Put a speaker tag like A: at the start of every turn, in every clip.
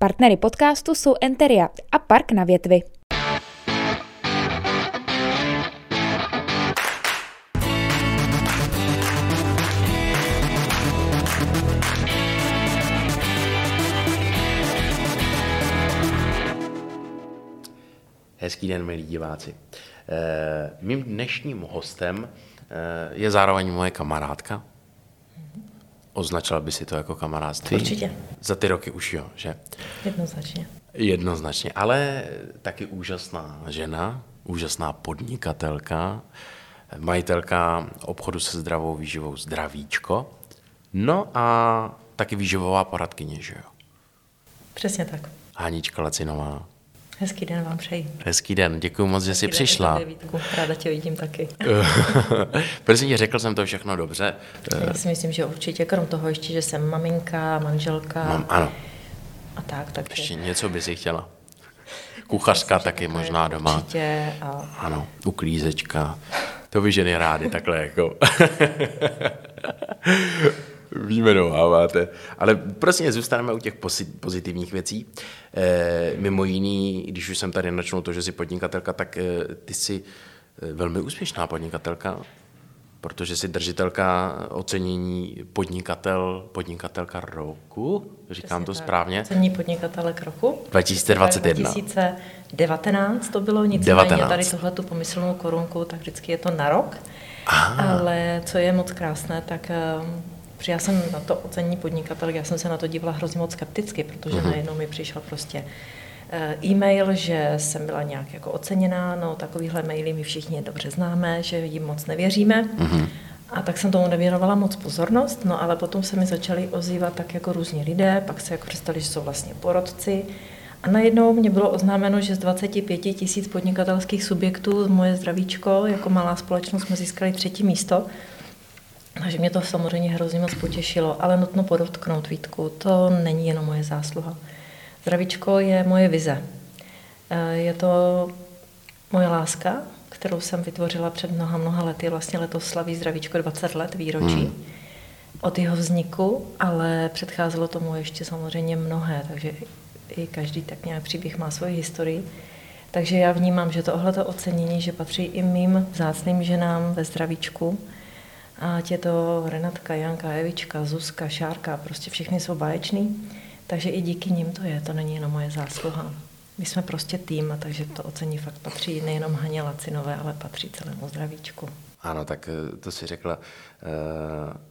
A: Partnery podcastu jsou Enteria a Park na větvi.
B: Hezký den, milí diváci. Eh, Mým dnešním hostem eh, je zároveň moje kamarádka. Označila by si to jako kamarádství?
C: Určitě.
B: Za ty roky už jo, že?
C: Jednoznačně.
B: Jednoznačně, ale taky úžasná žena, úžasná podnikatelka, majitelka obchodu se zdravou výživou Zdravíčko, no a taky výživová poradkyně, že jo?
C: Přesně tak.
B: Hanička Lacinová.
C: Hezký den vám přeji.
B: Hezký den, děkuji moc, že jsi
C: den,
B: přišla.
C: Vítku. Ráda tě vidím taky.
B: Prosím tě, řekl jsem to všechno dobře.
C: Já si myslím, že určitě, krom toho ještě, že jsem maminka, manželka
B: Mám, ano,
C: a tak, tak
B: ještě něco by si chtěla. Kuchařka taky možná doma.
C: Určitě a
B: Ano, uklízečka. To vy ženy rády takhle jako. Vyjmenováváte. Ale prostě zůstaneme u těch pozitivních věcí. E, mimo jiný, když už jsem tady načnul to, že jsi podnikatelka, tak e, ty jsi e, velmi úspěšná podnikatelka, protože jsi držitelka ocenění podnikatel, podnikatelka roku, říkám to
C: Přesně tak.
B: správně,
C: Cení podnikatele k roku.
B: 2021.
C: 2019 to bylo, nicméně
B: 19.
C: tady tohle tu pomyslnou korunku, tak vždycky je to na rok. Ale co je moc krásné, tak protože já jsem na to ocenění podnikatel, já jsem se na to dívala hrozně moc skepticky, protože
B: Mhm.
C: uh-huh. najednou mi přišel prostě eh, e-mail, že jsem byla nějak jako oceněná, no takovýhle maily my všichni dobře známe, že jim moc nevěříme.
B: Mhm.
C: Uh-huh. A tak jsem tomu nevěnovala moc pozornost, no ale potom se mi začali ozývat tak jako různí lidé, pak se jako představili, že jsou vlastně porodci. A najednou mě bylo oznámeno, že z 25 tisíc podnikatelských subjektů moje zdravíčko jako malá společnost jsme získali třetí místo. Takže mě to samozřejmě hrozně moc potěšilo, ale nutno podotknout, Vítku, to není jenom moje zásluha. Zdravíčko je moje vize. Eh, Je to moje láska, kterou jsem vytvořila před mnoha, mnoha lety. Vlastně letos slaví Zdravíčko 20 let výročí hmm. od jeho vzniku, ale předcházelo tomu ještě samozřejmě mnohé, takže i každý tak nějak příběh má svoji historii. Takže já vnímám, že tohleto ocenění, že patří i mým vzácným ženám ve zdravíčku, Ať je to Renatka, Janka, Evička, Zuzka, Šárka, prostě všechny jsou báječný. Takže i díky nim to je, to není jenom moje zásluha. My jsme prostě tým, a takže to ocení fakt patří nejenom Haně Lacinové, ale patří celému zdravíčku.
B: Ano, tak eh, to si řekla uh,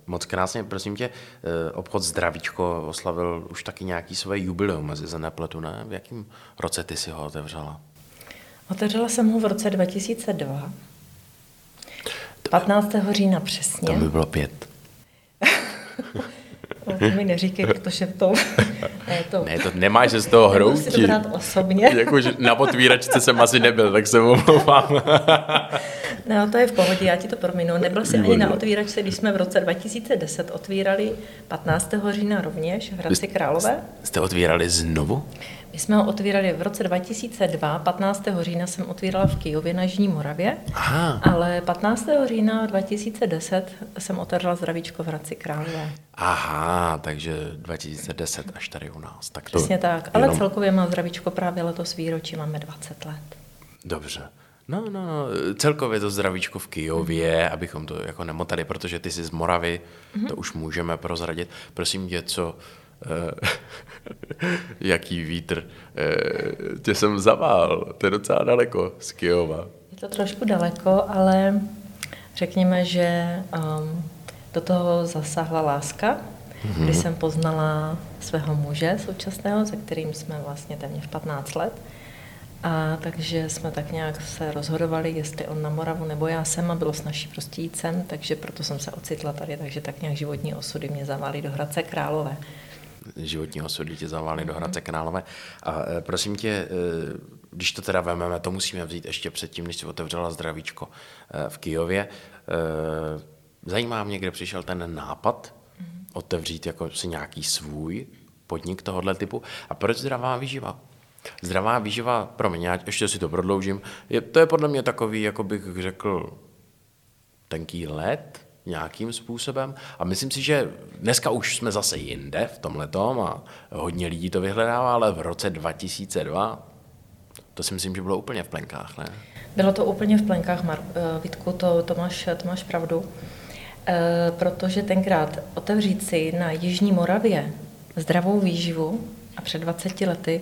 B: moc krásně. Prosím tě, uh, obchod Zdravíčko oslavil už taky nějaký své jubileum, mezi se nepletu, ne? V jakém roce ty si ho otevřela?
C: Otevřela jsem ho v roce 2002, 15. října přesně.
B: To by bylo pět.
C: No, to mi neříkej, protože to, ne, to,
B: Ne, to nemáš se z toho
C: si to
B: hroutit.
C: brát osobně.
B: Jakože na otvíračce jsem asi nebyl, tak se omlouvám.
C: No, to je v pohodě, já ti to prominu. Nebyl jsi ani na otvíračce, když jsme v roce 2010 otvírali 15. října rovněž v Hradci Králové.
B: Jste otvírali znovu?
C: My jsme ho otvírali v roce 2002, 15. října jsem otvírala v Kijově na Jižní Moravě,
B: Aha,
C: ale 15. října 2010 jsem otevřela zdravíčko v Hradci Králové.
B: aha, takže 2010 až tady u nás. Tak to
C: Přesně tak, ale
B: jenom-
C: celkově má zdravíčko právě letos výročí, máme 20 let.
B: Dobře. No, no, no, celkově to zdravíčko v Kijově, abychom to jako nemotali, protože ty jsi z Moravy, to už můžeme prozradit. Prosím tě, co, jaký vítr, eh, tě jsem zavál, to je docela daleko z Kijova.
C: Je to trošku daleko, ale řekněme, že um, do toho zasáhla láska, mm-hmm. kdy jsem poznala svého muže současného, se kterým jsme vlastně téměř 15 let. A takže jsme tak nějak se rozhodovali, jestli on na Moravu nebo já jsem a bylo snažší prostě jít sem, takže proto jsem se ocitla tady, takže tak nějak životní osudy mě zavali do Hradce Králové.
B: Životní osudy tě zavály do Hradce Králové. A eh, prosím tě, eh, když to teda vememe, to musíme vzít ještě předtím, než si otevřela zdravíčko eh, v Kijově. Zajímá mě, kde přišel ten nápad otevřít jako si nějaký svůj podnik tohohle typu. A proč zdravá výživa? Zdravá výživa, promiň, já ještě si to prodloužím, je, to je podle mě takový, jako bych řekl, tenký let, nějakým způsobem. A myslím si, že dneska už jsme zase jinde v tomhle a hodně lidí to vyhledává, ale v roce 2002 to si myslím, že bylo úplně v plenkách, ne?
C: Bylo to úplně v plenkách, Mar- eh, Vítku, to, to, máš, to máš pravdu. E, protože tenkrát otevřít si na Jižní Moravě zdravou výživu a před 20 lety,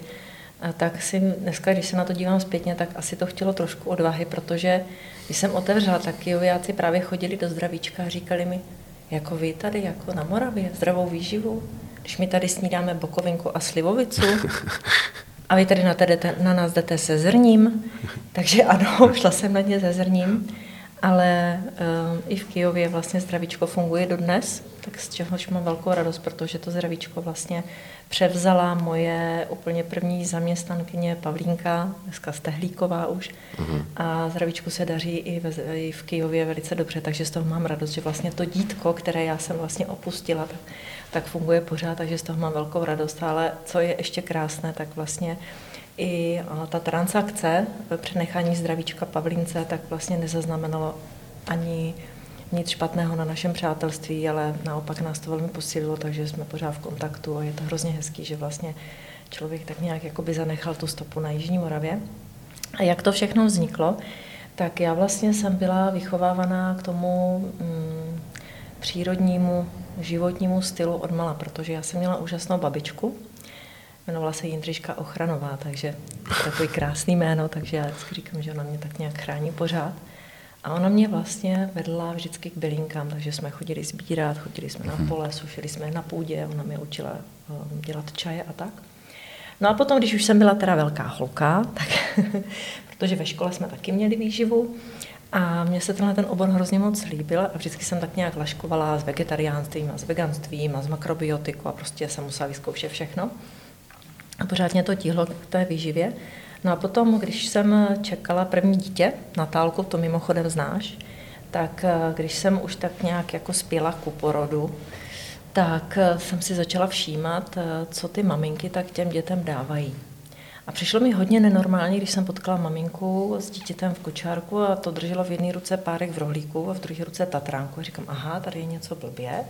C: tak si dneska, když se na to dívám zpětně, tak asi to chtělo trošku odvahy, protože když jsem otevřela, tak kijoviáci právě chodili do zdravíčka a říkali mi, jako vy tady, jako na Moravě, zdravou výživu, když my tady snídáme bokovinku a slivovicu, a vy tady na, jdete, na nás jdete se zrním, takže ano, šla jsem na ně se zrním, ale uh, i v Kijově vlastně zdravíčko funguje dodnes, tak z čehož mám velkou radost, protože to zdravíčko vlastně převzala moje úplně první zaměstnankyně Pavlínka, dneska Stehlíková už. Mm-hmm. A zdravíčku se daří i, ve, i v Kijově velice dobře, takže z toho mám radost, že vlastně to dítko, které já jsem vlastně opustila, tak, tak funguje pořád, takže z toho mám velkou radost. Ale co je ještě krásné, tak vlastně i ta transakce přenechání zdravíčka Pavlínce tak vlastně nezaznamenalo ani nic špatného na našem přátelství, ale naopak nás to velmi posílilo, takže jsme pořád v kontaktu a je to hrozně hezký, že vlastně člověk tak nějak jakoby zanechal tu stopu na Jižní Moravě. A jak to všechno vzniklo, tak já vlastně jsem byla vychovávaná k tomu mm, přírodnímu životnímu stylu od mala, protože já jsem měla úžasnou babičku, jmenovala se Jindřiška Ochranová, takže takový krásný jméno, takže já vždycky říkám, že ona mě tak nějak chrání pořád. A ona mě vlastně vedla vždycky k bylinkám, takže jsme chodili sbírat, chodili jsme na mhm. pole, sušili jsme na půdě, ona mě učila um, dělat čaje a tak. No a potom, když už jsem byla teda velká holka, tak, protože ve škole jsme taky měli výživu, a mně se tenhle ten obor hrozně moc líbil a vždycky jsem tak nějak laškovala s vegetariánstvím a s veganstvím a s makrobiotikou a prostě jsem musela vyzkoušet všechno. A pořád mě to tíhlo k té výživě. No a potom, když jsem čekala první dítě, Natálku, to mimochodem znáš, tak eh, když jsem už tak nějak jako spěla ku porodu, tak eh, jsem si začala všímat, eh, co ty maminky tak těm dětem dávají. A přišlo mi hodně nenormální, když jsem potkala maminku s dítětem v kočárku a to drželo v jedné ruce párek v rohlíku a v druhé ruce tatránku. A říkám, aha, tady je něco blbě.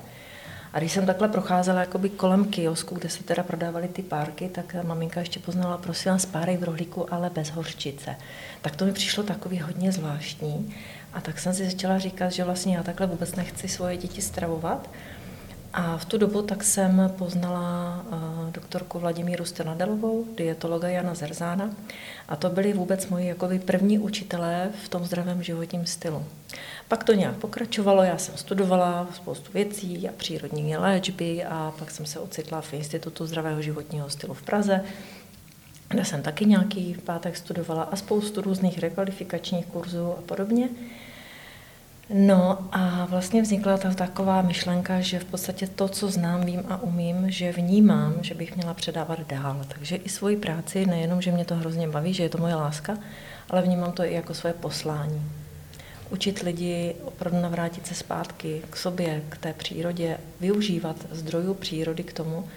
C: A když jsem takhle procházela jakoby kolem kiosku, kde se teda prodávaly ty párky, tak maminka ještě poznala, prosím vás, párek v rohlíku, ale bez hořčice. Tak to mi přišlo takový hodně zvláštní. A tak jsem si začala říkat, že vlastně já takhle vůbec nechci svoje děti stravovat. A v tu dobu tak jsem poznala uh, doktorku Vladimíru Stenadelovou, dietologa Jana Zerzána. A to byli vůbec moji jakoby první učitelé v tom zdravém životním stylu. Pak to nějak pokračovalo, já jsem studovala spoustu věcí a přírodní léčby a pak jsem se ocitla v Institutu zdravého životního stylu v Praze, kde jsem taky nějaký pátek studovala a spoustu různých rekvalifikačních kurzů a podobně. No a vlastně vznikla ta taková myšlenka, že v podstatě to, co znám, vím a umím, že vnímám, že bych měla předávat dál. Takže i svoji práci, nejenom, že mě to hrozně baví, že je to moje láska, ale vnímám to i jako svoje poslání učit lidi opravdu navrátit se zpátky k sobě, k té přírodě, využívat zdrojů přírody k tomu,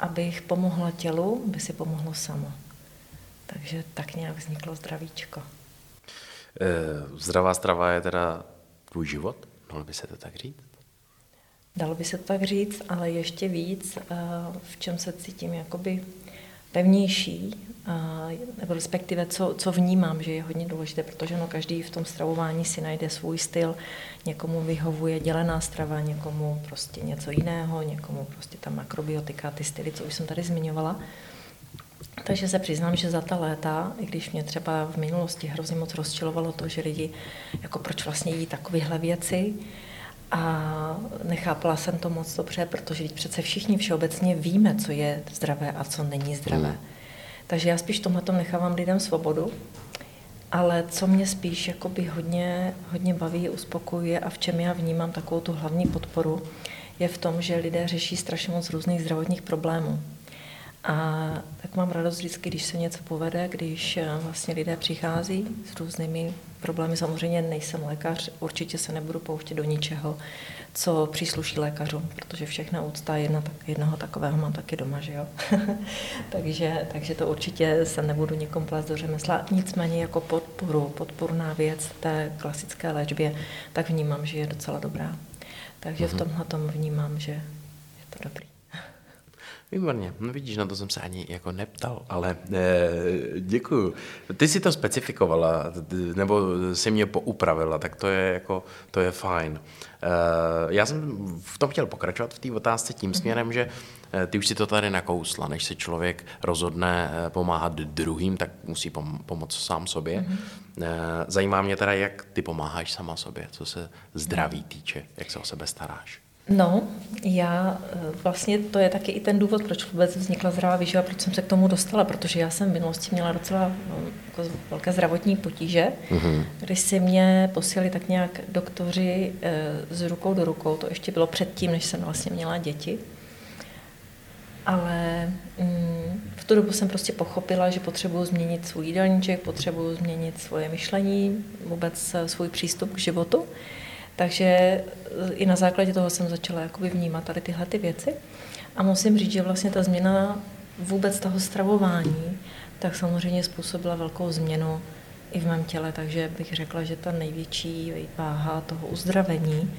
C: abych pomohla tělu, aby si pomohlo samo. Takže tak nějak vzniklo zdravíčko.
B: Eh, zdravá strava je teda tvůj život? Dalo by se to tak říct?
C: Dalo by se to tak říct, ale ještě víc, eh, v čem se cítím jakoby pevnější, nebo respektive co, co vnímám, že je hodně důležité, protože no, každý v tom stravování si najde svůj styl, někomu vyhovuje dělená strava, někomu prostě něco jiného, někomu prostě ta makrobiotika, ty styly, co už jsem tady zmiňovala. Takže se přiznám, že za ta léta, i když mě třeba v minulosti hrozně moc rozčilovalo to, že lidi, jako proč vlastně jí takovéhle věci, a nechápala jsem to moc dobře, protože přece všichni všeobecně víme, co je zdravé a co není zdravé. Mm. Takže já spíš tomhle nechávám lidem svobodu, ale co mě spíš jakoby hodně, hodně baví, uspokojuje a v čem já vnímám takovou tu hlavní podporu, je v tom, že lidé řeší strašně moc různých zdravotních problémů. A tak mám radost vždycky, když se něco povede, když eh, vlastně lidé přichází s různými problémy. Samozřejmě nejsem lékař, určitě se nebudu pouštět do ničeho, co přísluší lékařům, protože všechna úcta jedna, tak, jednoho takového mám taky doma, že jo? takže, takže to určitě se nebudu nikomu plést do řemesla. Nicméně jako podporu, podporná věc té klasické léčbě, tak vnímám, že je docela dobrá. Takže v
B: Mhm.
C: tomhle tom vnímám, že je to dobrý.
B: Výborně, no vidíš, na to jsem se ani jako neptal, ale eh, děkuju. Ty si to specifikovala, nebo si mě poupravila, tak to je jako, to je fajn. Eh, já jsem v tom chtěl pokračovat v té otázce tím směrem, že eh, ty už si to tady nakousla, než se člověk rozhodne eh, pomáhat druhým, tak musí pom- pomoct sám sobě. Eh, Zajímá mě teda, jak ty pomáháš sama sobě, co se zdraví týče, jak se o sebe staráš.
C: No, já eh, vlastně to je taky i ten důvod, proč vůbec vznikla zdravá výživa, proč jsem se k tomu dostala, protože já jsem v minulosti měla docela no, jako velké zdravotní potíže, mm-hmm. když si mě posílali tak nějak doktoři eh, z rukou do rukou, to ještě bylo předtím, než jsem vlastně měla děti. Ale mm, v tu dobu jsem prostě pochopila, že potřebuji změnit svůj jídelníček, potřebuji změnit svoje myšlení, vůbec eh, svůj přístup k životu. Takže eh, i na základě toho jsem začala jakoby vnímat tady tyhle ty věci. A musím říct, že vlastně ta změna vůbec toho stravování, tak samozřejmě způsobila velkou změnu i v mém těle, takže bych řekla, že ta největší váha toho uzdravení,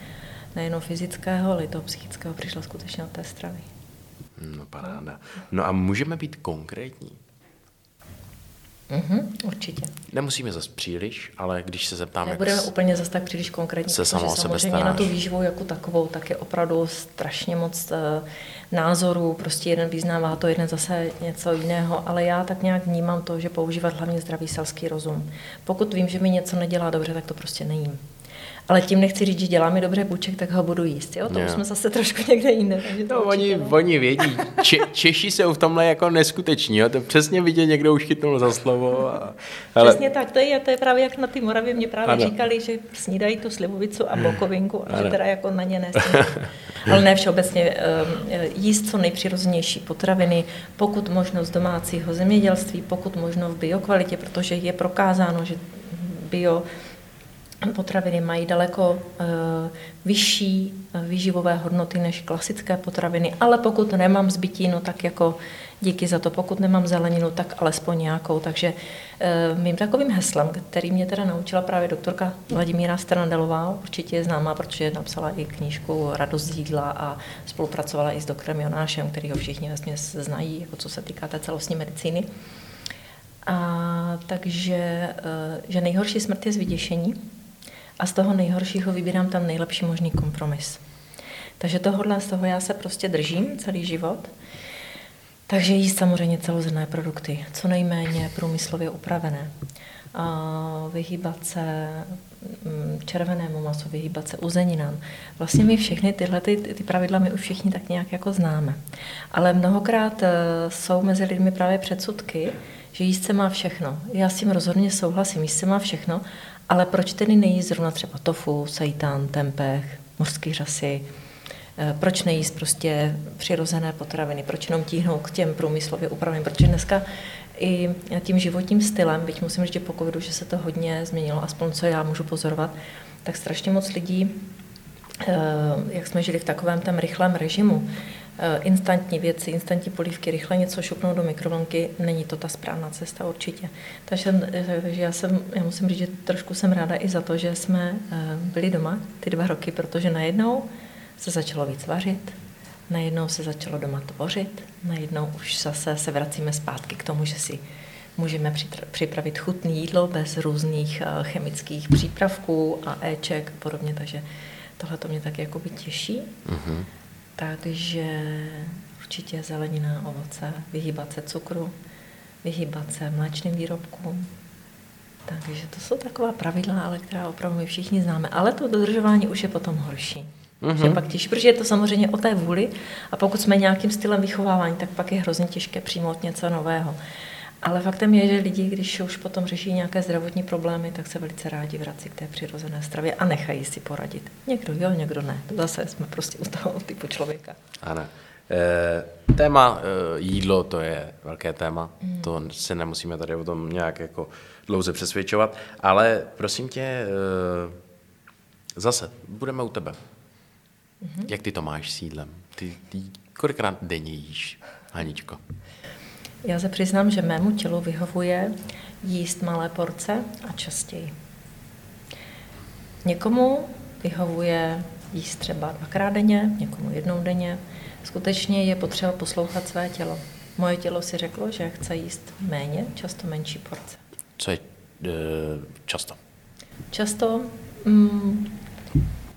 C: nejenom fyzického, ale i toho psychického, přišla skutečně od té stravy.
B: No paráda. No a můžeme být konkrétní.
C: Mhm, určitě.
B: Nemusíme zase příliš, ale když se zeptám, jak...
C: Nebudeme
B: s-
C: úplně zase tak příliš konkrétní,
B: se sama
C: protože
B: o sebe
C: samozřejmě na tu výživu jako takovou, tak je opravdu strašně moc eh, názorů, prostě jeden vyznává to, jeden zase něco jiného, ale já tak nějak vnímám to, že používat hlavně zdravý selský rozum. Pokud vím, že mi něco nedělá dobře, tak to prostě nejím. Ale tím nechci říct, že dělá mi dobře buček, tak ho budu jíst. Jo? To
B: Jo.
C: už jsme zase trošku někde jinde. Takže to
B: No, oni,
C: ne.
B: oni vědí. Če, Češi jsou v tomhle jako neskuteční. Jo? To přesně vidět, někdo už chytnul za slovo. A, ale,
C: Přesně tak, to je, to je právě jak na té Moravě mě právě
B: Ano.
C: říkali, že snídají tu slivovicu a bokovinku a že teda jako na ně nesmí. Ale ne všeobecně um, jíst co nejpřirozenější potraviny, pokud možno z domácího zemědělství, pokud možno v biokvalitě, protože je prokázáno, že bio potraviny mají daleko uh, vyšší uh, výživové hodnoty než klasické potraviny, ale pokud nemám zbytí, tak jako díky za to, pokud nemám zeleninu, tak alespoň nějakou. Takže uh, mým takovým heslem, který mě teda naučila právě doktorka Vladimíra Strandelová, určitě je známá, protože napsala i knížku Radost jídla a spolupracovala i s doktorem Jonášem, který ho všichni vlastně znají, jako co se týká té celostní medicíny. A takže, eh, že nejhorší smrt je z vyděšení a z toho nejhoršího vybírám tam nejlepší možný kompromis. Takže tohohle z toho já se prostě držím celý život. Takže jíst samozřejmě celozrnné produkty, co nejméně průmyslově upravené. A vyhýbat se mm, červenému masu, vyhýbat se uzeninám. Vlastně my všechny tyhle ty, ty pravidla my už všichni tak nějak jako známe. Ale mnohokrát eh, jsou mezi lidmi právě předsudky, že jíst se má všechno. Já s tím rozhodně souhlasím, jíst se má všechno, ale proč tedy nejíst zrovna třeba tofu, seitan, tempeh, mořský řasy, Eh, proč nejíst prostě přirozené potraviny, proč jenom tíhnout k těm průmyslově upraveným, protože dneska i tím životním stylem, byť musím říct, že po covidu, že se to hodně změnilo, aspoň co já můžu pozorovat, tak strašně moc lidí, eh, jak jsme žili v takovém tom rychlém režimu, instantní věci, instantní polívky, rychle něco šupnout do mikrovlnky, není to ta správná cesta určitě. Takže, eh, takže já, jsem, já musím říct, že trošku jsem ráda i za to, že jsme eh, byli doma ty dva roky, protože najednou se začalo víc vařit, najednou se začalo doma tvořit, najednou už zase se vracíme zpátky k tomu, že si můžeme připravit chutné jídlo bez různých eh, chemických přípravků a éček a podobně, takže tohle to mě taky jakoby těší.
B: Mhm.
C: Takže určitě zelenina, ovoce, vyhýbat se cukru, vyhýbat se mléčným výrobkům. Takže to jsou taková pravidla, ale která opravdu my všichni známe. Ale to dodržování už je potom horší.
B: Mhm.
C: Mm-hmm. Že pak těžší, protože je to samozřejmě o té vůli a pokud jsme nějakým stylem vychovávání, tak pak je hrozně těžké přijmout něco nového. Ale faktem je, že lidi, když už potom řeší nějaké zdravotní problémy, tak se velice rádi vrací k té přirozené stravě a nechají si poradit. Někdo jo, někdo ne. To zase jsme prostě u toho typu člověka.
B: Ano. E, téma e, jídlo, to je velké téma, mm. to si nemusíme tady o tom nějak jako dlouze přesvědčovat, ale prosím tě, e, zase, budeme u tebe. Mm-hmm. Jak ty to máš s jídlem? Ty, ty kolikrát denně jíš, Haničko?
C: Já se přiznám, že mému tělu vyhovuje jíst malé porce a častěji. Někomu vyhovuje jíst třeba dvakrát denně, někomu jednou denně. Skutečně je potřeba poslouchat své tělo. Moje tělo si řeklo, že chce jíst méně, často menší porce.
B: Co je e, často?
C: Často mm,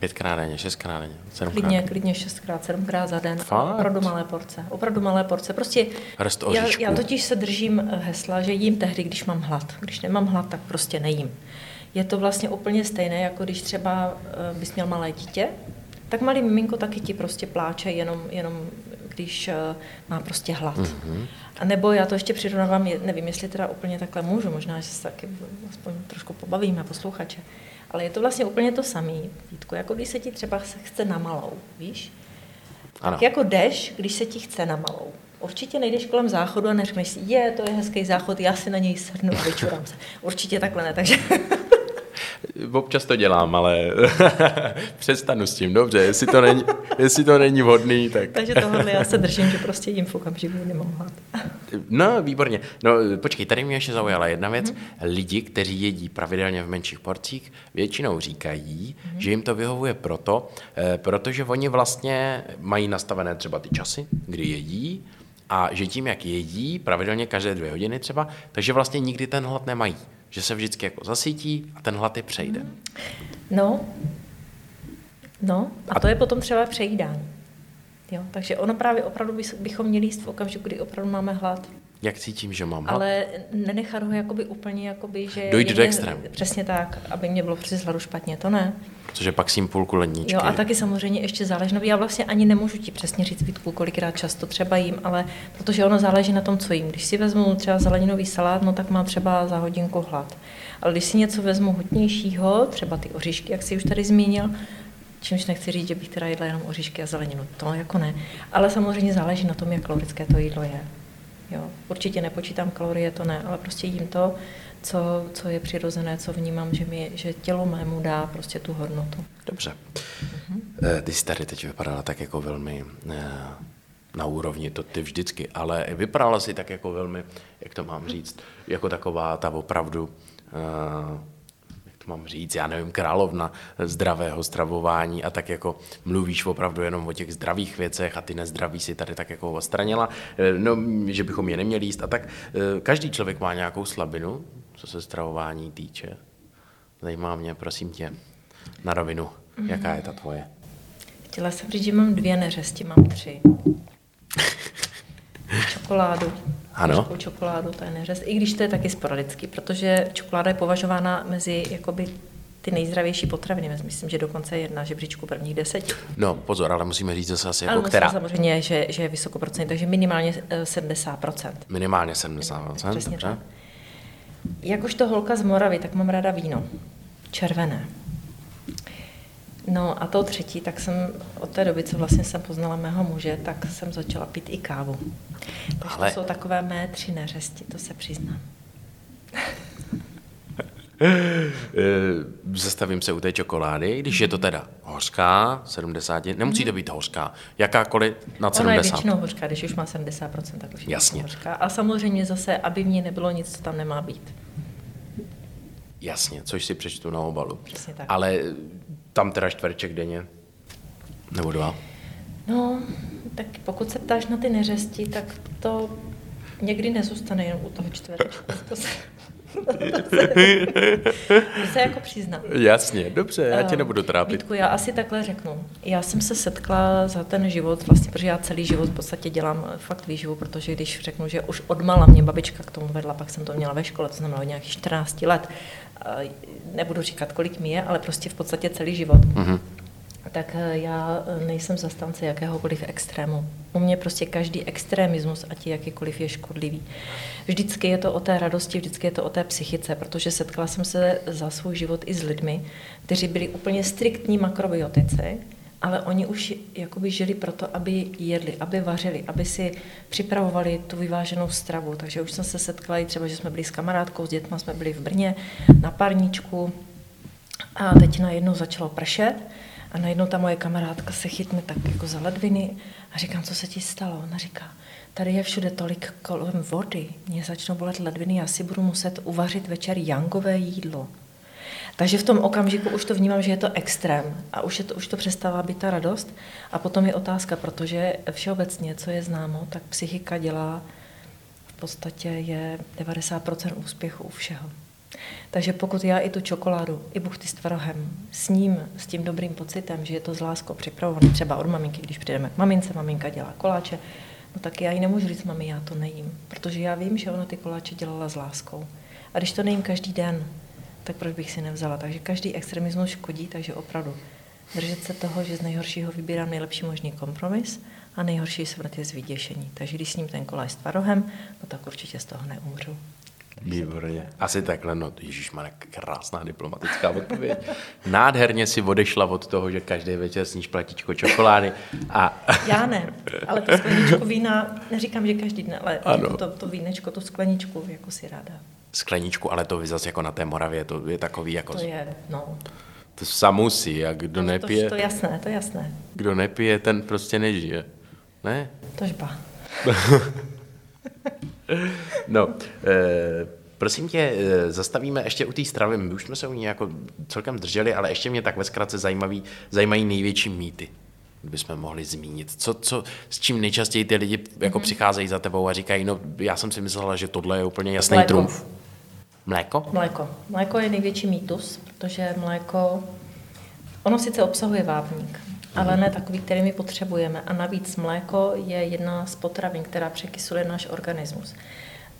B: Pětkrát denně, šestkrát denně, sedmkrát.
C: Klidně, klidně šestkrát, sedmkrát za den.
B: Fakt?
C: Opravdu malé porce. Opravdu malé porce. Prostě já, já totiž se držím eh, hesla, že jím tehdy, když mám hlad. Když nemám hlad, tak prostě nejím. Je to vlastně úplně stejné, jako když třeba eh, bys měl malé dítě, tak malý miminko taky ti prostě pláče, jenom, jenom když eh, má prostě hlad. Mm-hmm. A nebo já to ještě přirovnávám, nevím, jestli teda úplně takhle můžu, možná, že se taky aspoň trošku pobavíme posluchače. Ale je to vlastně úplně to samé, Vítku, jako když se ti třeba chce na malou, víš?
B: Ano.
C: Tak jako jdeš, když se ti chce na malou. Určitě nejdeš kolem záchodu a neřekneš si, je, to je hezký záchod, já si na něj sednu a vyčurám se. Určitě takhle ne, takže
B: Občas to dělám, ale přestanu s tím, dobře, jestli to není, jestli to není vhodný, tak...
C: Takže tohle já se držím, že prostě jim v okamžiku hlad.
B: No, výborně. No, počkej, tady mě ještě zaujala jedna věc. Lidi, kteří jedí pravidelně v menších porcích, většinou říkají, že jim to vyhovuje proto, eh, protože oni vlastně mají nastavené třeba ty časy, kdy jedí, a že tím, jak jedí, pravidelně každé dvě hodiny třeba, takže vlastně nikdy ten hlad nemají. Že se vždycky jako zasítí a ten hlad je přejde.
C: No, no, a to je potom třeba přejídání. Jo, takže ono právě opravdu bychom měli jíst v okamžiku, kdy opravdu máme hlad.
B: Jak cítím, že mám hlad?
C: Ale nenechat ho jakoby úplně, jakoby, že...
B: Dojít do extrému.
C: Přesně tak, aby mě bylo přes hladu špatně, to ne.
B: Protože pak si jim půlku ledničky.
C: Jo, a taky samozřejmě ještě záleží, no já vlastně ani nemůžu ti přesně říct, Vítku, kolikrát často třeba jím, ale protože ono záleží na tom, co jím. Když si vezmu třeba zeleninový salát, no tak mám třeba za hodinku hlad. Ale když si něco vezmu hutnějšího, třeba ty oříšky, jak jsi už tady zmínil, čímž nechci říct, že bych teda jedla jenom oříšky a zeleninu, to jako ne. Ale samozřejmě záleží na tom, jak kalorické to jídlo je. Jo, určitě nepočítám kalorie, to ne, ale prostě jím to, co, co je přirozené, co vnímám, že, mi, že tělo mému dá prostě tu hodnotu.
B: Dobře. Eh, Ty jsi tady teď vypadala tak jako velmi eh, na úrovni, to ty vždycky, ale vypadala si tak jako velmi, jak to mám říct, jako taková ta opravdu, eh, to mám říct, já nevím, královna zdravého stravování a tak jako mluvíš opravdu jenom o těch zdravých věcech a ty nezdraví si tady tak jako odstranila, eh, no, že bychom je neměli jíst a tak. Eh, Každý člověk má nějakou slabinu, co se stravování týče. Zajímá mě, prosím tě, na rovinu, jaká je ta tvoje?
C: Chtěla jsem říct, že mám dvě neřesti, mám tři. Čokoládu.
B: Ano.
C: Čokoládu, to je neřest. I když to je taky sporadický, protože čokoláda je považována mezi jakoby ty nejzdravější potraviny. Myslím, že dokonce je jedna žebříčku prvních deseti.
B: No, pozor, ale musíme říct zase asi
C: Ale
B: jako která.
C: samozřejmě, že, že je vysokoprocentní, takže minimálně eh, 70%.
B: Minimálně 70%,
C: Přesně
B: dobře.
C: tak. Jakožto holka z Moravy, tak mám ráda víno. Červené. No a to třetí, tak jsem od té doby, co vlastně jsem poznala mého muže, tak jsem začala pít i kávu. Takže
B: Ale-
C: to jsou takové mé tři neřesti, to se přiznám.
B: Eh, Zastavím se u té čokolády, když je to teda hořká, 70, nemusí to být hořká, jakákoliv nad
C: Ona je
B: 70.
C: většinou hořká, když už má 70%, tak už je
B: Jasně.
C: hořká. A samozřejmě zase, aby v ní nebylo nic, co tam nemá být.
B: Jasně, což si přečtu na obalu.
C: Přesně tak.
B: Ale tam teda čtverček denně, nebo dva.
C: No, tak pokud se ptáš na ty neřesti, tak to někdy nezůstane jenom u toho čtverečku. To se, to se jako přiznám.
B: Jasně, dobře, já tě
C: Eh,
B: nebudu trápit.
C: Vítku, já asi takhle řeknu. Já jsem se setkla za ten život, vlastně, protože já celý život v podstatě dělám eh, fakt výživu, protože když řeknu, že už od mala mě babička k tomu vedla, pak jsem to měla ve škole, to znamená od nějakých 14 let. Eh, Nebudu říkat, kolik mi je, ale prostě v podstatě celý život.
B: Mhm.
C: Tak eh, já eh, nejsem zastánce jakéhokoliv extrému. U mě prostě každý extremismus, ať jakýkoliv, je škodlivý. Vždycky je to o té radosti, vždycky je to o té psychice, protože setkala jsem se za svůj život i s lidmi, kteří byli úplně striktní makrobiotici, ale oni už jakoby žili proto, aby jedli, aby vařili, aby si připravovali tu vyváženou stravu. Takže už jsem se setkala i třeba, že jsme byli s kamarádkou, s dětma jsme byli v Brně na parníčku a teď najednou začalo pršet a najednou ta moje kamarádka se chytne tak jako za ledviny a říkám, co se ti stalo? Ona říká, tady je všude tolik kolem vody, mě začnou bolet ledviny, já si budu muset uvařit večer jangové jídlo. Takže v tom okamžiku už to vnímám, že je to extrém a už, je to, už to přestává být ta radost. A potom je otázka, protože všeobecně, co je známo, tak psychika dělá v podstatě je 90% úspěchu u všeho. Takže pokud já i tu čokoládu, i buchty s tvarohem, s ním, s tím dobrým pocitem, že je to z láskou připravované, třeba od maminky, když přijdeme k mamince, maminka dělá koláče, no tak já jí nemůžu říct, mami, já to nejím, protože já vím, že ona ty koláče dělala s láskou. A když to nejím každý den, tak proč bych si nevzala? Takže každý extremismus škodí, takže opravdu držet se toho, že z nejhoršího vybírám nejlepší možný kompromis a nejhorší smrt je z vyděšení. Takže když s ním ten koláč s tvarohem, no tak určitě z toho neumřu.
B: Výborně. Asi takhle, no Ježíš má krásná diplomatická odpověď. Nádherně si odešla od toho, že každý večer sníš platičko čokolády. A...
C: Já ne, ale to skleničko vína, neříkám, že každý den, ale ano. to, to vínečko, tu skleničku, jako si ráda.
B: Skleničku, ale to vy zase jako na té Moravě, to je takový jako...
C: To je, no.
B: To samusí, a kdo
C: to,
B: nepije...
C: To, to jasné, to jasné.
B: Kdo nepije, ten prostě nežije. Ne?
C: Tožba.
B: no, e, prosím tě, e, zastavíme ještě u té stravy. My už jsme se u ní jako celkem drželi, ale ještě mě tak ve zkratce zajímavý, zajímají největší mýty kdybychom mohli zmínit. Co, co, s čím nejčastěji ty lidi jako mm-hmm. přicházejí za tebou a říkají, no já jsem si myslela, že tohle je úplně jasný mléko. trumf. Mléko?
C: Mléko. Mléko je největší mýtus, protože mléko, ono sice obsahuje vápník, ale ne takový, který my potřebujeme. A navíc mléko je jedna z potravin, která překysluje náš organismus.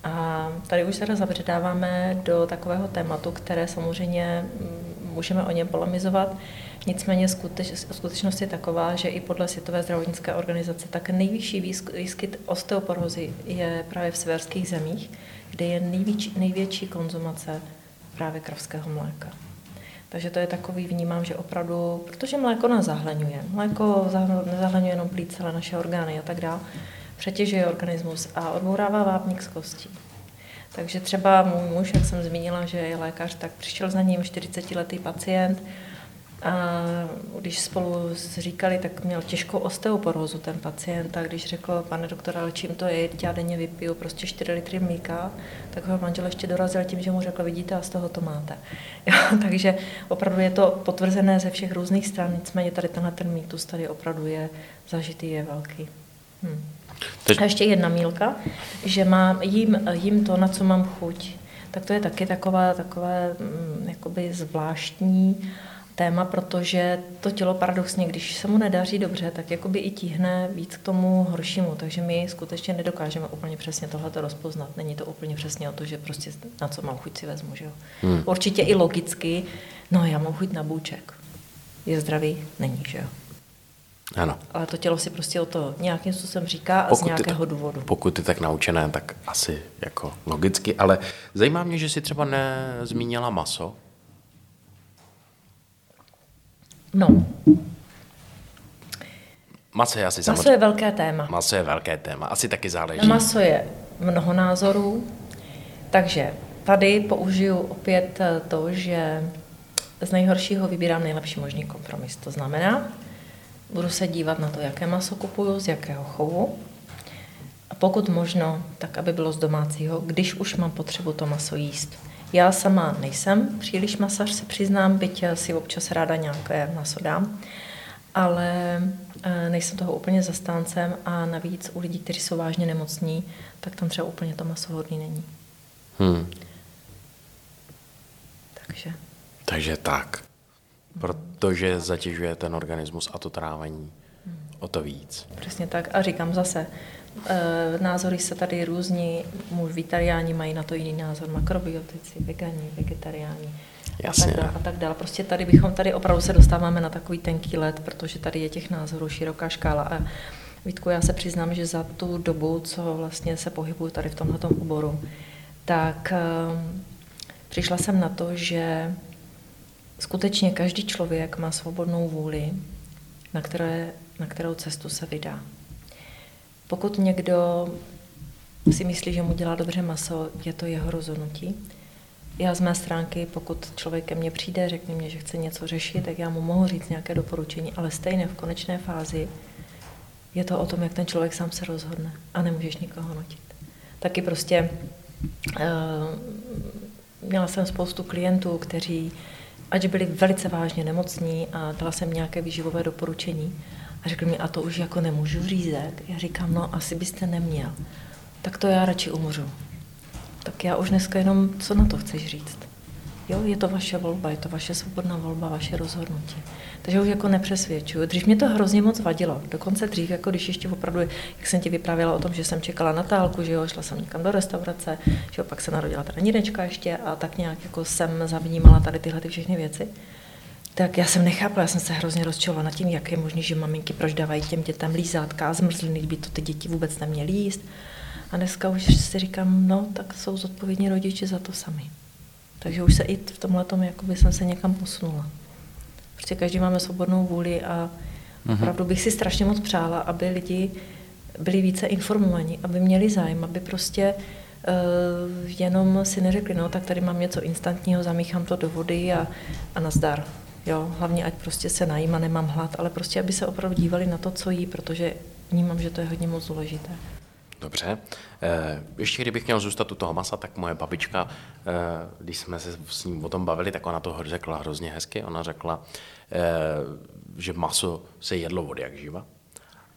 C: A tady už teda zabředáváme do takového tématu, které samozřejmě mm, můžeme o něm polemizovat. Nicméně skuteč, skutečnost je taková, že i podle Světové zdravotnické organizace tak nejvyšší výskyt osteoporózy je právě v severských zemích, kde je největší, největší konzumace právě kravského mléka. Takže to je takový, vnímám, že opravdu, protože mléko nás zahleňuje. Mléko nezahleňuje jenom plíce, ale naše orgány a tak dále. Přetěžuje organismus a odbourává vápník z kostí. Takže třeba můj muž, jak jsem zmínila, že je lékař, tak přišel za ním 40-letý pacient, a když spolu říkali, tak měl těžkou osteoporózu ten pacient a když řekl, pane doktor, ale čím to je, já denně vypiju prostě 4 litry mlíka, tak ho manžel ještě dorazil tím, že mu řekl, vidíte, a z toho to máte. Jo, takže opravdu je to potvrzené ze všech různých stran, nicméně tady tenhle ten mýtus tady opravdu je zažitý, je velký. Hm. A ještě jedna mílka, že mám, jím, jím to, na co mám chuť. Tak to je taky taková, takové hm, jakoby zvláštní téma, protože to tělo paradoxně, když se mu nedaří dobře, tak jakoby i tíhne víc k tomu horšímu, takže my skutečně nedokážeme úplně přesně tohleto rozpoznat. Není to úplně přesně o to, že prostě na co mám chuť si vezmu, že jo. Hmm. Určitě i logicky, no já mám chuť na bůček. Je zdravý? Není, že jo.
B: Ano.
C: Ale to tělo si prostě o to nějakým způsobem říká a pokud z nějakého
B: ty,
C: důvodu.
B: Pokud je tak naučené, tak asi jako logicky, ale zajímá mě, že si třeba nezmínila maso,
C: No.
B: Maso je asi
C: Maso je velké téma.
B: Maso je velké téma, asi taky záleží.
C: Maso je mnoho názorů, takže tady použiju opět to, že z nejhoršího vybírám nejlepší možný kompromis. To znamená, budu se dívat na to, jaké maso kupuju, z jakého chovu. A pokud možno, tak aby bylo z domácího, když už mám potřebu to maso jíst. Já sama nejsem příliš masař, se přiznám, byť si občas ráda nějaké maso dám, ale eh, nejsem toho úplně zastáncem a navíc u lidí, kteří jsou vážně nemocní, tak tam třeba úplně to maso hodný není. Hmm. Takže.
B: Takže tak. Protože zatěžuje ten organismus a to trávení hmm. o to víc.
C: Přesně tak. A říkám zase, Eh, názory se tady různí, vegetariáni mají na to jiný názor, makrobiotici, vegani, vegetariáni.
B: Jasně.
C: A tak, dále, a tak dále. Prostě tady bychom, tady opravdu se dostáváme na takový tenký let, protože tady je těch názorů široká škála. A Vítku, já se přiznám, že za tu dobu, co vlastně se pohybuju tady v tomto oboru, tak um, přišla jsem na to, že skutečně každý člověk má svobodnou vůli, na, které, na kterou cestu se vydá. Pokud někdo si myslí, že mu dělá dobře maso, je to jeho rozhodnutí. Já z mé stránky, pokud člověk ke mně přijde, řekne mě, že chce něco řešit, tak já mu mohu říct nějaké doporučení, ale stejně v konečné fázi je to o tom, jak ten člověk sám se rozhodne a nemůžeš nikoho nutit. Taky prostě uh, měla jsem spoustu klientů, kteří ať byli velice vážně nemocní a dala jsem nějaké výživové doporučení. A řekl mi, a to už jako nemůžu řízet. Já říkám, no asi byste neměl. Tak to já radši umřu. Tak já už dneska jenom, co na to chceš říct? Jo, je to vaše volba, je to vaše svobodná volba, vaše rozhodnutí. Takže už jako nepřesvědčuju. Dřív mě to hrozně moc vadilo. Dokonce dřív, jako když ještě opravdu, jak jsem ti vyprávěla o tom, že jsem čekala Natálku, že jo, šla jsem někam do restaurace, že jo, pak se narodila ta Nínečka ještě a tak nějak jako jsem zavnímala tady tyhle ty všechny věci. Tak já jsem nechápala, já jsem se hrozně rozčilovala nad tím, jak je možné, že maminky proč dávají těm dětem lízátka a zmrzliny, by to ty děti vůbec neměly jíst. A dneska už si říkám, no, tak jsou zodpovědní rodiče za to sami. Takže už se i v tomhle tom, jakoby jsem se někam posunula. Prostě každý máme svobodnou vůli a mm-hmm. opravdu bych si strašně moc přála, aby lidi byli více informovaní, aby měli zájem, aby prostě uh, jenom si neřekli, no tak tady mám něco instantního, zamíchám to do vody a, a nazdar. Jo, hlavně ať prostě se najím a nemám hlad, ale prostě aby se opravdu dívali na to, co jí, protože vnímám, že to je hodně moc důležité.
B: Dobře. Eh, ještě kdybych měl zůstat u toho masa, tak moje babička, eh, když jsme se s ním o tom bavili, tak ona to řekla hrozně hezky. Ona řekla, eh, že maso se jedlo od jak živa,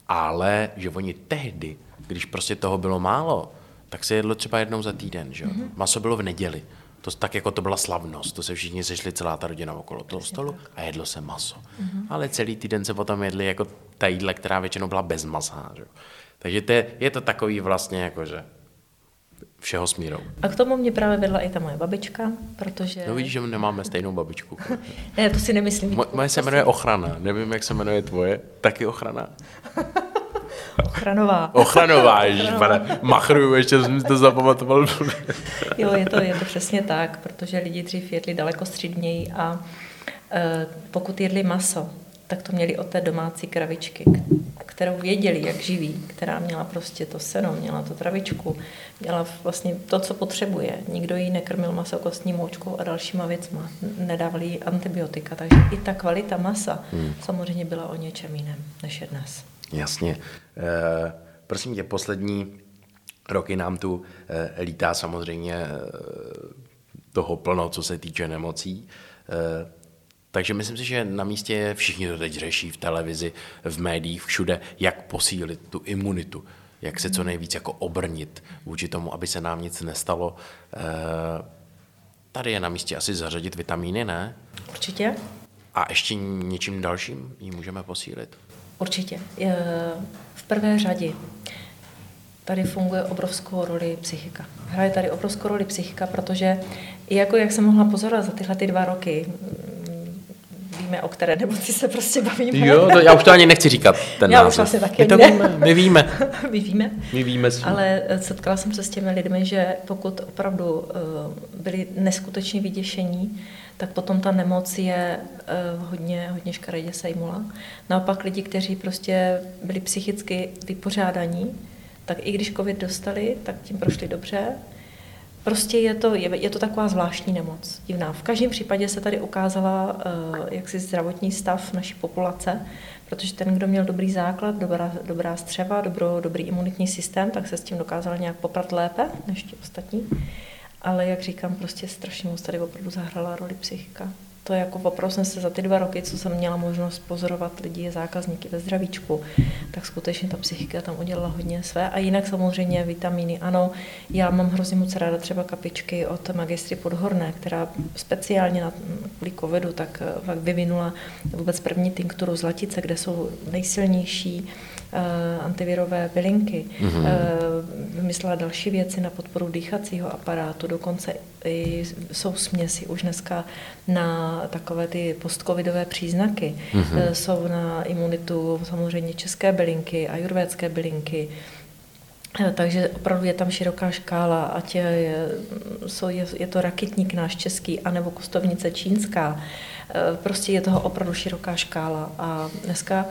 B: ale že oni tehdy, když prostě toho bylo málo, tak se jedlo třeba jednou za týden. Že? Mm-hmm. Maso bylo v neděli. To, tak jako to byla slavnost, to se všichni sešli, celá ta rodina okolo toho stolu a jedlo se maso. Mm-hmm. Ale celý týden se potom jedli jako ta jídla, která většinou byla bez masa. Že? Takže to je, je to takový vlastně jakože všeho smírou.
C: A k tomu mě právě vedla i ta moje babička, protože...
B: No vidíš, že nemáme stejnou babičku.
C: ne, to si nemyslím.
B: Mo- moje se jmenuje Ochrana, nevím, jak se jmenuje tvoje. Taky Ochrana?
C: Ochranová.
B: Ochranová, pane. Machruju, ještě jsem to zapamatoval.
C: jo, je to, je to přesně tak, protože lidi dřív jedli daleko střídněji a e, pokud jedli maso, tak to měli od té domácí kravičky, kterou věděli, jak živí, která měla prostě to seno, měla to travičku, měla vlastně to, co potřebuje. Nikdo jí nekrmil maso kostní moučkou a dalšíma věcma. Nedávali jí antibiotika, takže i ta kvalita masa hmm. samozřejmě byla o něčem jiném, než je dnes.
B: Jasně. E, prosím tě, poslední roky nám tu e, lítá samozřejmě e, toho plno, co se týče nemocí. E, takže myslím si, že na místě všichni to teď řeší v televizi, v médiích, všude, jak posílit tu imunitu, jak se co nejvíc jako obrnit vůči tomu, aby se nám nic nestalo. E, tady je na místě asi zařadit vitamíny, ne?
C: Určitě.
B: A ještě něčím dalším ji můžeme posílit?
C: Určitě. V prvé řadě tady funguje obrovskou roli psychika. Hraje tady obrovskou roli psychika, protože i jako jak jsem mohla pozorovat za tyhle ty dva roky, víme, o které nemoci se prostě bavíme.
B: Jo, to, já už to ani nechci říkat, ten
C: já
B: název.
C: už vlastně taky
B: my to
C: ne.
B: víme, my víme.
C: my víme.
B: My víme.
C: Ale eh, setkala jsem se s těmi lidmi, že pokud opravdu uh, byli neskutečně vyděšení, tak potom ta nemoc je uh, hodně, hodně škaredě sejmula. Naopak lidi, kteří prostě byli psychicky vypořádaní, tak i když covid dostali, tak tím prošli dobře, Prostě je to, je, je to taková zvláštní nemoc, divná. V každém případě se tady ukázala uh, jaksi zdravotní stav naší populace, protože ten, kdo měl dobrý základ, dobrá, dobrá střeva, dobro, dobrý imunitní systém, tak se s tím dokázal nějak poprat lépe než ti ostatní. Ale jak říkám, prostě strašně moc tady opravdu zahrála roli psychika to je jako opravdu jsem se za ty dva roky, co jsem měla možnost pozorovat lidi, zákazníky ve zdravíčku, tak skutečně ta psychika tam udělala hodně své. A jinak samozřejmě vitamíny, ano, já mám hrozně moc ráda třeba kapičky od magistry Podhorné, která speciálně na, kvůli covidu tak, tak vyvinula vůbec první tinkturu zlatice, kde jsou nejsilnější antivirové bylinky. Mm-hmm. Vymyslela další věci na podporu dýchacího aparátu, dokonce i jsou směsi už dneska na takové ty postcovidové příznaky. Mm-hmm. Jsou na imunitu samozřejmě české bylinky, ajurvédské bylinky, takže opravdu je tam široká škála, ať je, je, jsou, je, je to rakitník náš český, anebo kostovnice čínská. Prostě je toho opravdu široká škála. A dneska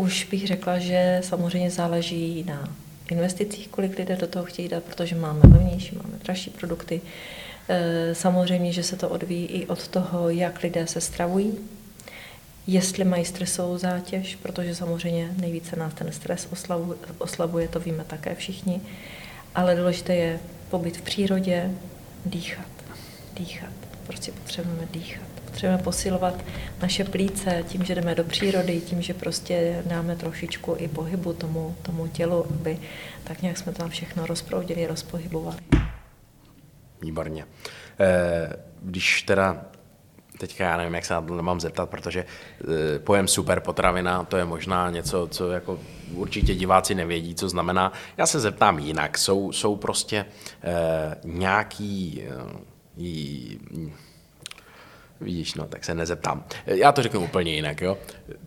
C: už bych řekla, že samozřejmě záleží na investicích, kolik lidé do toho chtějí dát, protože máme levnější, máme dražší produkty. E, samozřejmě, že se to odvíjí i od toho, jak lidé se stravují, jestli mají stresovou zátěž, protože samozřejmě nejvíce nás ten stres oslabuje, oslabuje to víme také všichni, ale důležité je pobyt v přírodě, dýchat, dýchat. Prostě potřebujeme dýchat. Potřebujeme posilovat naše plíce tím, že jdeme do přírody, tím, že prostě dáme trošičku i pohybu tomu, tomu tělu, aby tak nějak jsme tam všechno rozproudili, rozpohybovali.
B: Výborně. Eh, když teda teďka já nevím, jak se na to nemám zeptat, protože e, pojem super potravina, to je možná něco, co jako určitě diváci nevědí, co znamená. Já se zeptám jinak. Jsou, jsou prostě e, nějaký e, vidíš, no, tak se nezeptám. Já to řeknu úplně jinak, jo.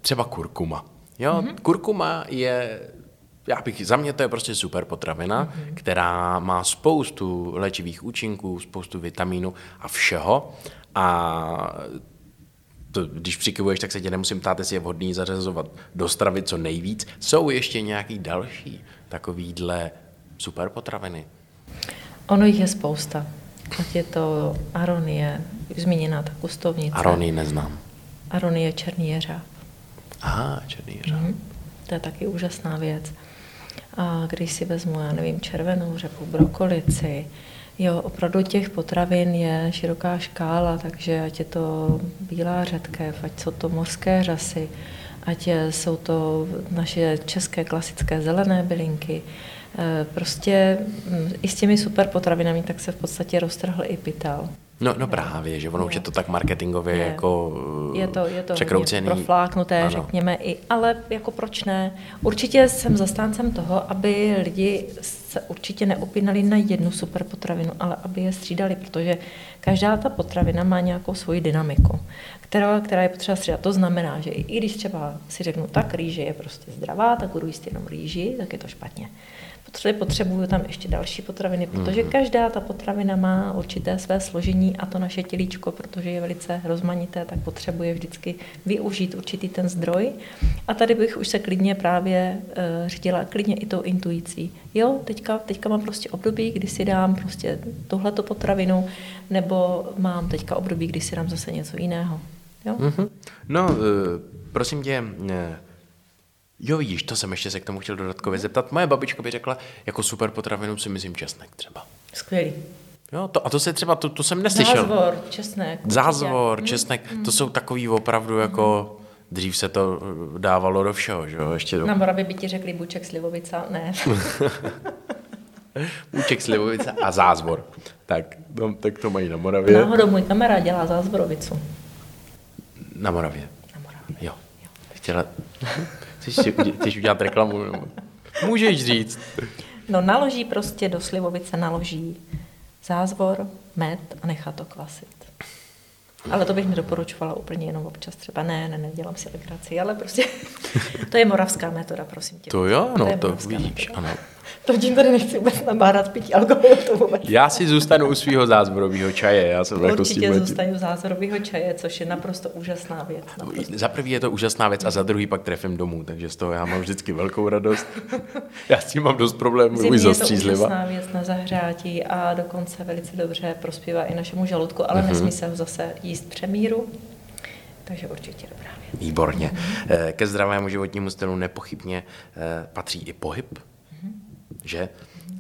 B: Třeba kurkuma. Jo, mm-hmm. kurkuma je já bych, za mě to je prostě super potravina, mm-hmm. která má spoustu léčivých účinků, spoustu vitamínů a všeho. A to, když přikivuješ, tak se tě nemusím ptát, jestli je vhodný zařazovat do stravy co nejvíc. Jsou ještě nějaký další takovýhle super potraviny?
C: Ono jich je spousta. Ať je to aronie, zmíněná ta kustovnice.
B: Aronie neznám.
C: Aronie černý jeřáb.
B: Aha, černý jeřáb. Mm-hmm.
C: To je taky úžasná věc. A když si vezmu, já nevím, červenou řepu, brokolici, Jo, opravdu těch potravin je široká škála, takže ať je to bílá řetkev, ať jsou to mořské řasy, ať jsou to naše české klasické zelené bylinky, eh, prostě mm, i s těmi super potravinami tak se v podstatě roztrhl i pytel.
B: No, no právě, že ono už je to tak marketingově je. jako
C: je to, je to
B: překroucený.
C: profláknuté, ano. řekněme i, ale jako proč ne? Určitě jsem zastáncem toho, aby lidi se určitě neopínali na jednu super potravinu, ale aby je střídali, protože každá ta potravina má nějakou svoji dynamiku, která, která je potřeba střídat. To znamená, že i když třeba si řeknu, tak rýže je prostě zdravá, tak budu jíst jenom rýži, tak je to špatně potřebuji, potřebuju tam ještě další potraviny, protože mhm. každá ta potravina má určité své složení a to naše tělíčko, protože je velice rozmanité, tak potřebuje vždycky využít určitý ten zdroj. A tady bych už se klidně právě uh, řídila, klidně i tou intuicí. Jo, teďka, teďka mám prostě období, kdy si dám prostě tohleto potravinu, nebo mám teďka období, kdy si dám zase něco jiného. Jo? Mm-hmm.
B: No, uh, prosím tě, uh Jo, vidíš, to jsem ještě se k tomu chtěl dodatkově zeptat. Moje babička by řekla, jako super potravinu si myslím česnek třeba.
C: Skvělý.
B: Jo, to, a to se třeba, to, to jsem neslyšel.
C: Zázvor, česnek.
B: Zázvor, mm, česnek, mm. to jsou takový opravdu jako, dřív se to dávalo do všeho, že jo, ještě do...
C: Na Moravě by ti řekli buček slivovica, ne.
B: buček slivovice a zázvor. Tak, no, tak to mají na Moravě.
C: Náhodou můj kamarád dělá zázvorovicu.
B: Na Moravě.
C: Na Moravě.
B: Jo. Chtěla... Chceš, si, chceš udělat reklamu? Můžeš říct.
C: No naloží prostě do slivovice, naloží zázvor, med a nechá to kvasit. Ale to bych nedoporučovala úplně jenom občas třeba. Ne, ne, nedělám si legraci, ale prostě to je moravská metoda, prosím tě.
B: To jo, no to, to vidíš, metoda. ano.
C: To tím tady nechci vůbec nabárat pití alkoholu. To vůbec.
B: Já si zůstanu u svého zázvorového čaje. Já jsem
C: jako Určitě jako zůstanu u zázvorového čaje, což je naprosto úžasná věc. Naprosto.
B: Za prvý je to úžasná věc a za druhý pak trefím domů, takže z toho já mám vždycky velkou radost. já s tím mám dost problémů, zastřízliva.
C: je to úžasná věc na zahřátí a dokonce velice dobře prospívá i našemu žaludku, ale mm-hmm. nesmí se ho zase jíst přemíru. Takže určitě dobrá věc.
B: Výborně. Mm-hmm. Ke zdravému životnímu stylu nepochybně eh, patří i pohyb že?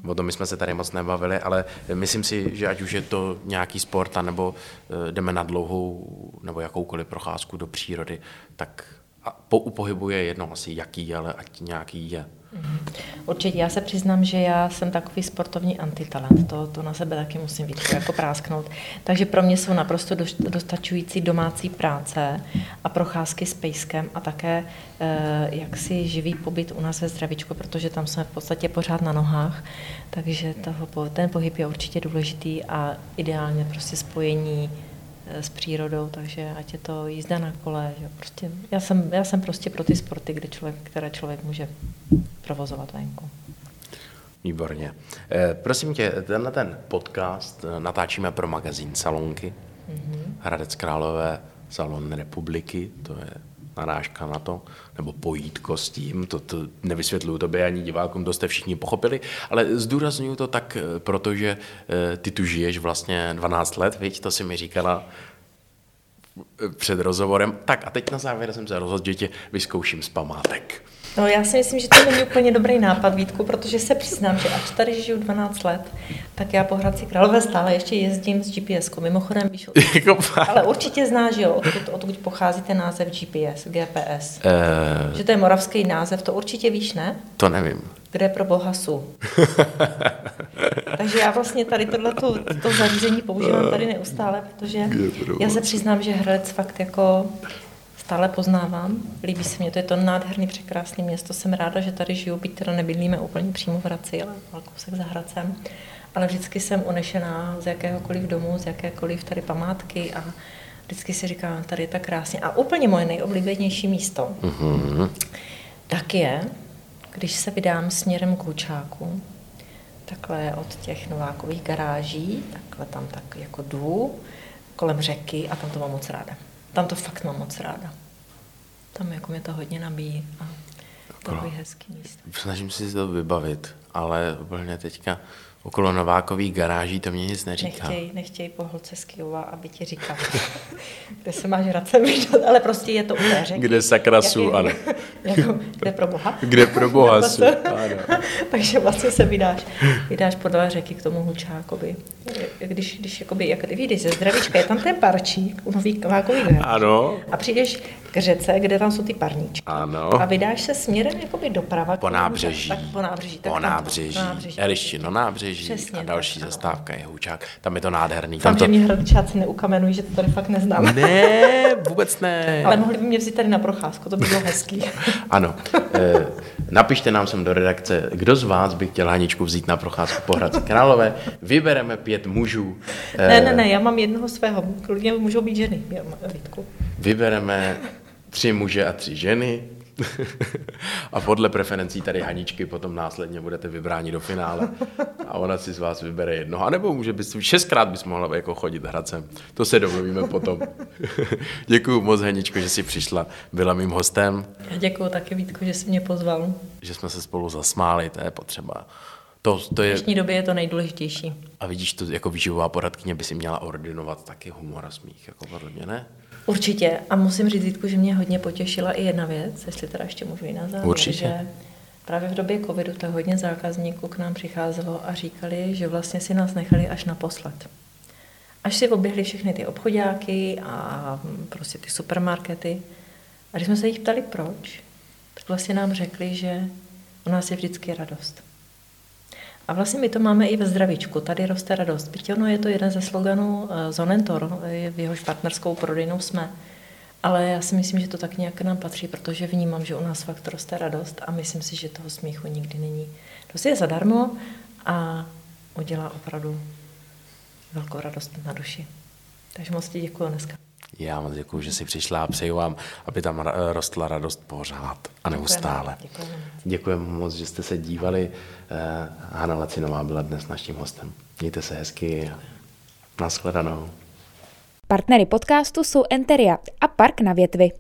B: O tom my jsme se tady moc nebavili, ale myslím si, že ať už je to nějaký sport, nebo eh, jdeme na dlouhou nebo jakoukoliv procházku do přírody, tak po, u je jedno asi jaký, ale ať nějaký je.
C: Mhm. Určitě, já se přiznám, že já jsem takový sportovní antitalent, to, to na sebe taky musím víc jako prásknout. Takže pro mě jsou naprosto dostačující domácí práce a procházky s pejskem a také eh, jaksi živý pobyt u nás ve zdravičku, protože tam jsme v podstatě pořád na nohách, takže toho, ten pohyb je určitě důležitý a ideálně prostě spojení s přírodou, takže ať je to jízda na kole, že prostě, já, jsem, já jsem prostě pro ty sporty, kde člověk, které člověk může provozovat venku.
B: Výborně. Eh, prosím tě, tenhle ten podcast eh, natáčíme pro magazín Salonky, mm-hmm. Hradec Králové, Salon republiky, to je narážka na to, nebo pojítko s tím, to, to nevysvětluju tobě ani divákům, to jste všichni pochopili, ale zdůraznuju to tak, eh, protože eh, ty tu žiješ vlastně 12 let, viď, to si mi říkala eh, před rozhovorem. Tak a teď na závěr jsem se rozhodl, že tě vyzkouším z památek.
C: No já si myslím, že to není úplně dobrý nápad, Vítku, protože se přiznám, že ač tady žiju 12 let, tak já po Hradci Králové stále ještě jezdím s GPS. -kou. Mimochodem, víš,
B: Jako
C: ale určitě znáš, jo, odkud, odkud pochází ten název GPS, GPS.
B: Eh,
C: Že to je moravský název, to určitě víš, ne?
B: to nevím.
C: Kde pro boha jsou. Takže já vlastně tady tohleto, to zařízení používám tady neustále, protože já se přiznám, že Hradec fakt jako stále poznávám. Líbí se mě, to je to nádherný, překrásný město. Jsem ráda, že tady žiju, byť teda nebydlíme úplně přímo v Hradci, ale kousek za Hradcem. Ale vždycky jsem unešená z jakéhokoliv domu, z jakékoliv tady památky a vždycky si říkám, tady je tak krásně. A úplně moje nejoblíbenější místo,
B: Mhm.
C: tak je, když se vydám směrem k Hučáku, takhle od těch novákových garáží, takhle tam tak jako jdu, kolem řeky a tam to mám moc ráda. Tam to fakt mám moc ráda. Tam jako mě to hodně nabíjí a takový hezký místo.
B: Snažím si to vybavit, ale úplně teďka okolo Novákových garáží to mě nic neříká.
C: Nechtěj, nechtěj po holce z Kyjova, aby ti říkal, kde se máš Hradcem vydat, ale prostě je to u té řeky.
B: Kde sakra jsou, ano.
C: jako, kde pro boha?
B: Kde pro boha jsou,
C: se-
B: ano.
C: Takže vlastně se vydáš, vydáš podle řeky k tomu Hučákovi. Když, když jakoby, jak vyjdeš ze zdravíčka, je tam ten parčík u nový Novákový
B: Ano,
C: A přijdeš k řece, kde tam jsou ty parníčky.
B: ano.
C: A vydáš se směrem jakoby doprava.
B: Po nábřeží.
C: Tak po nábřeží. Tak
B: Po
C: tam to-
B: nábřeží.
C: nábřeží.
B: Elištino nábřeží
C: Přesně
B: a další
C: tak, ano.
B: zastávka je Hůčák. Tam je to nádherný.
C: Tam,
B: Tam to...
C: mě hradčáci neukamenují, že to tady fakt neznám.
B: Ne, vůbec ne.
C: Ale mohli by mě vzít tady na procházku, to by bylo hezký.
B: Ano. Eh, napište nám sem do redakce, kdo z vás by chtěl Haničku vzít na procházku po Hradci Králové. Vybereme pět mužů. Eh,
C: Ne, ne, ne, já mám jednoho svého, klidně můžou být ženy, Vítku.
B: Vybereme tři muže a tři ženy. a podle preferencí tady Haničky potom následně budete vybráni do finále a ona si z vás vybere jednoho. A nebo může být, šestkrát bys mohla jako chodit hradcem. To se domluvíme potom. Děkuji moc, Haničko, že jsi přišla, byla mým hostem,
C: Já děkuji taky Vítku, že jsi mě pozval.
B: že jsme se spolu zasmáli, to je potřeba. To, to
C: V
B: je,
C: dnešní době je to nejdůležitější.
B: a vidíš, to jako výživová poradkyně by si měla ordinovat taky humor a smích, jako podle mě, ne?
C: Určitě. A musím říct, Vítku, že mě hodně potěšila i jedna věc, jestli teda ještě můžu i na závěr,
B: Určitě.
C: že právě v době covidu to hodně zákazníků k nám přicházelo a říkali, že vlastně si nás nechali až naposled. Až si oběhli všechny ty obchodáky a prostě ty supermarkety. A když jsme se jich ptali proč, tak vlastně nám řekli, že u nás je vždycky radost. A vlastně my to máme i ve zdravíčku. Tady roste radost. Byť ono je to jeden ze sloganů eh, Zonentor, eh, v jehož partnerskou prodejnou jsme. Ale já si myslím, že to tak nějak nám patří, protože vnímám, že u nás fakt roste radost a myslím si, že toho smíchu nikdy není. To je zadarmo a udělá opravdu velkou radost na duši. Takže moc ti děkuji dneska.
B: Já moc děkuji, že jsi přišla a přeju vám, aby tam rostla radost pořád a neustále.
C: Děkujeme.
B: Děkujeme moc, že jste se dívali. Eh, Hana Lacinová byla dnes naším hostem. Mějte se hezky a nashledanou.
A: Partnery podcastu jsou Enteria a Park na větvi.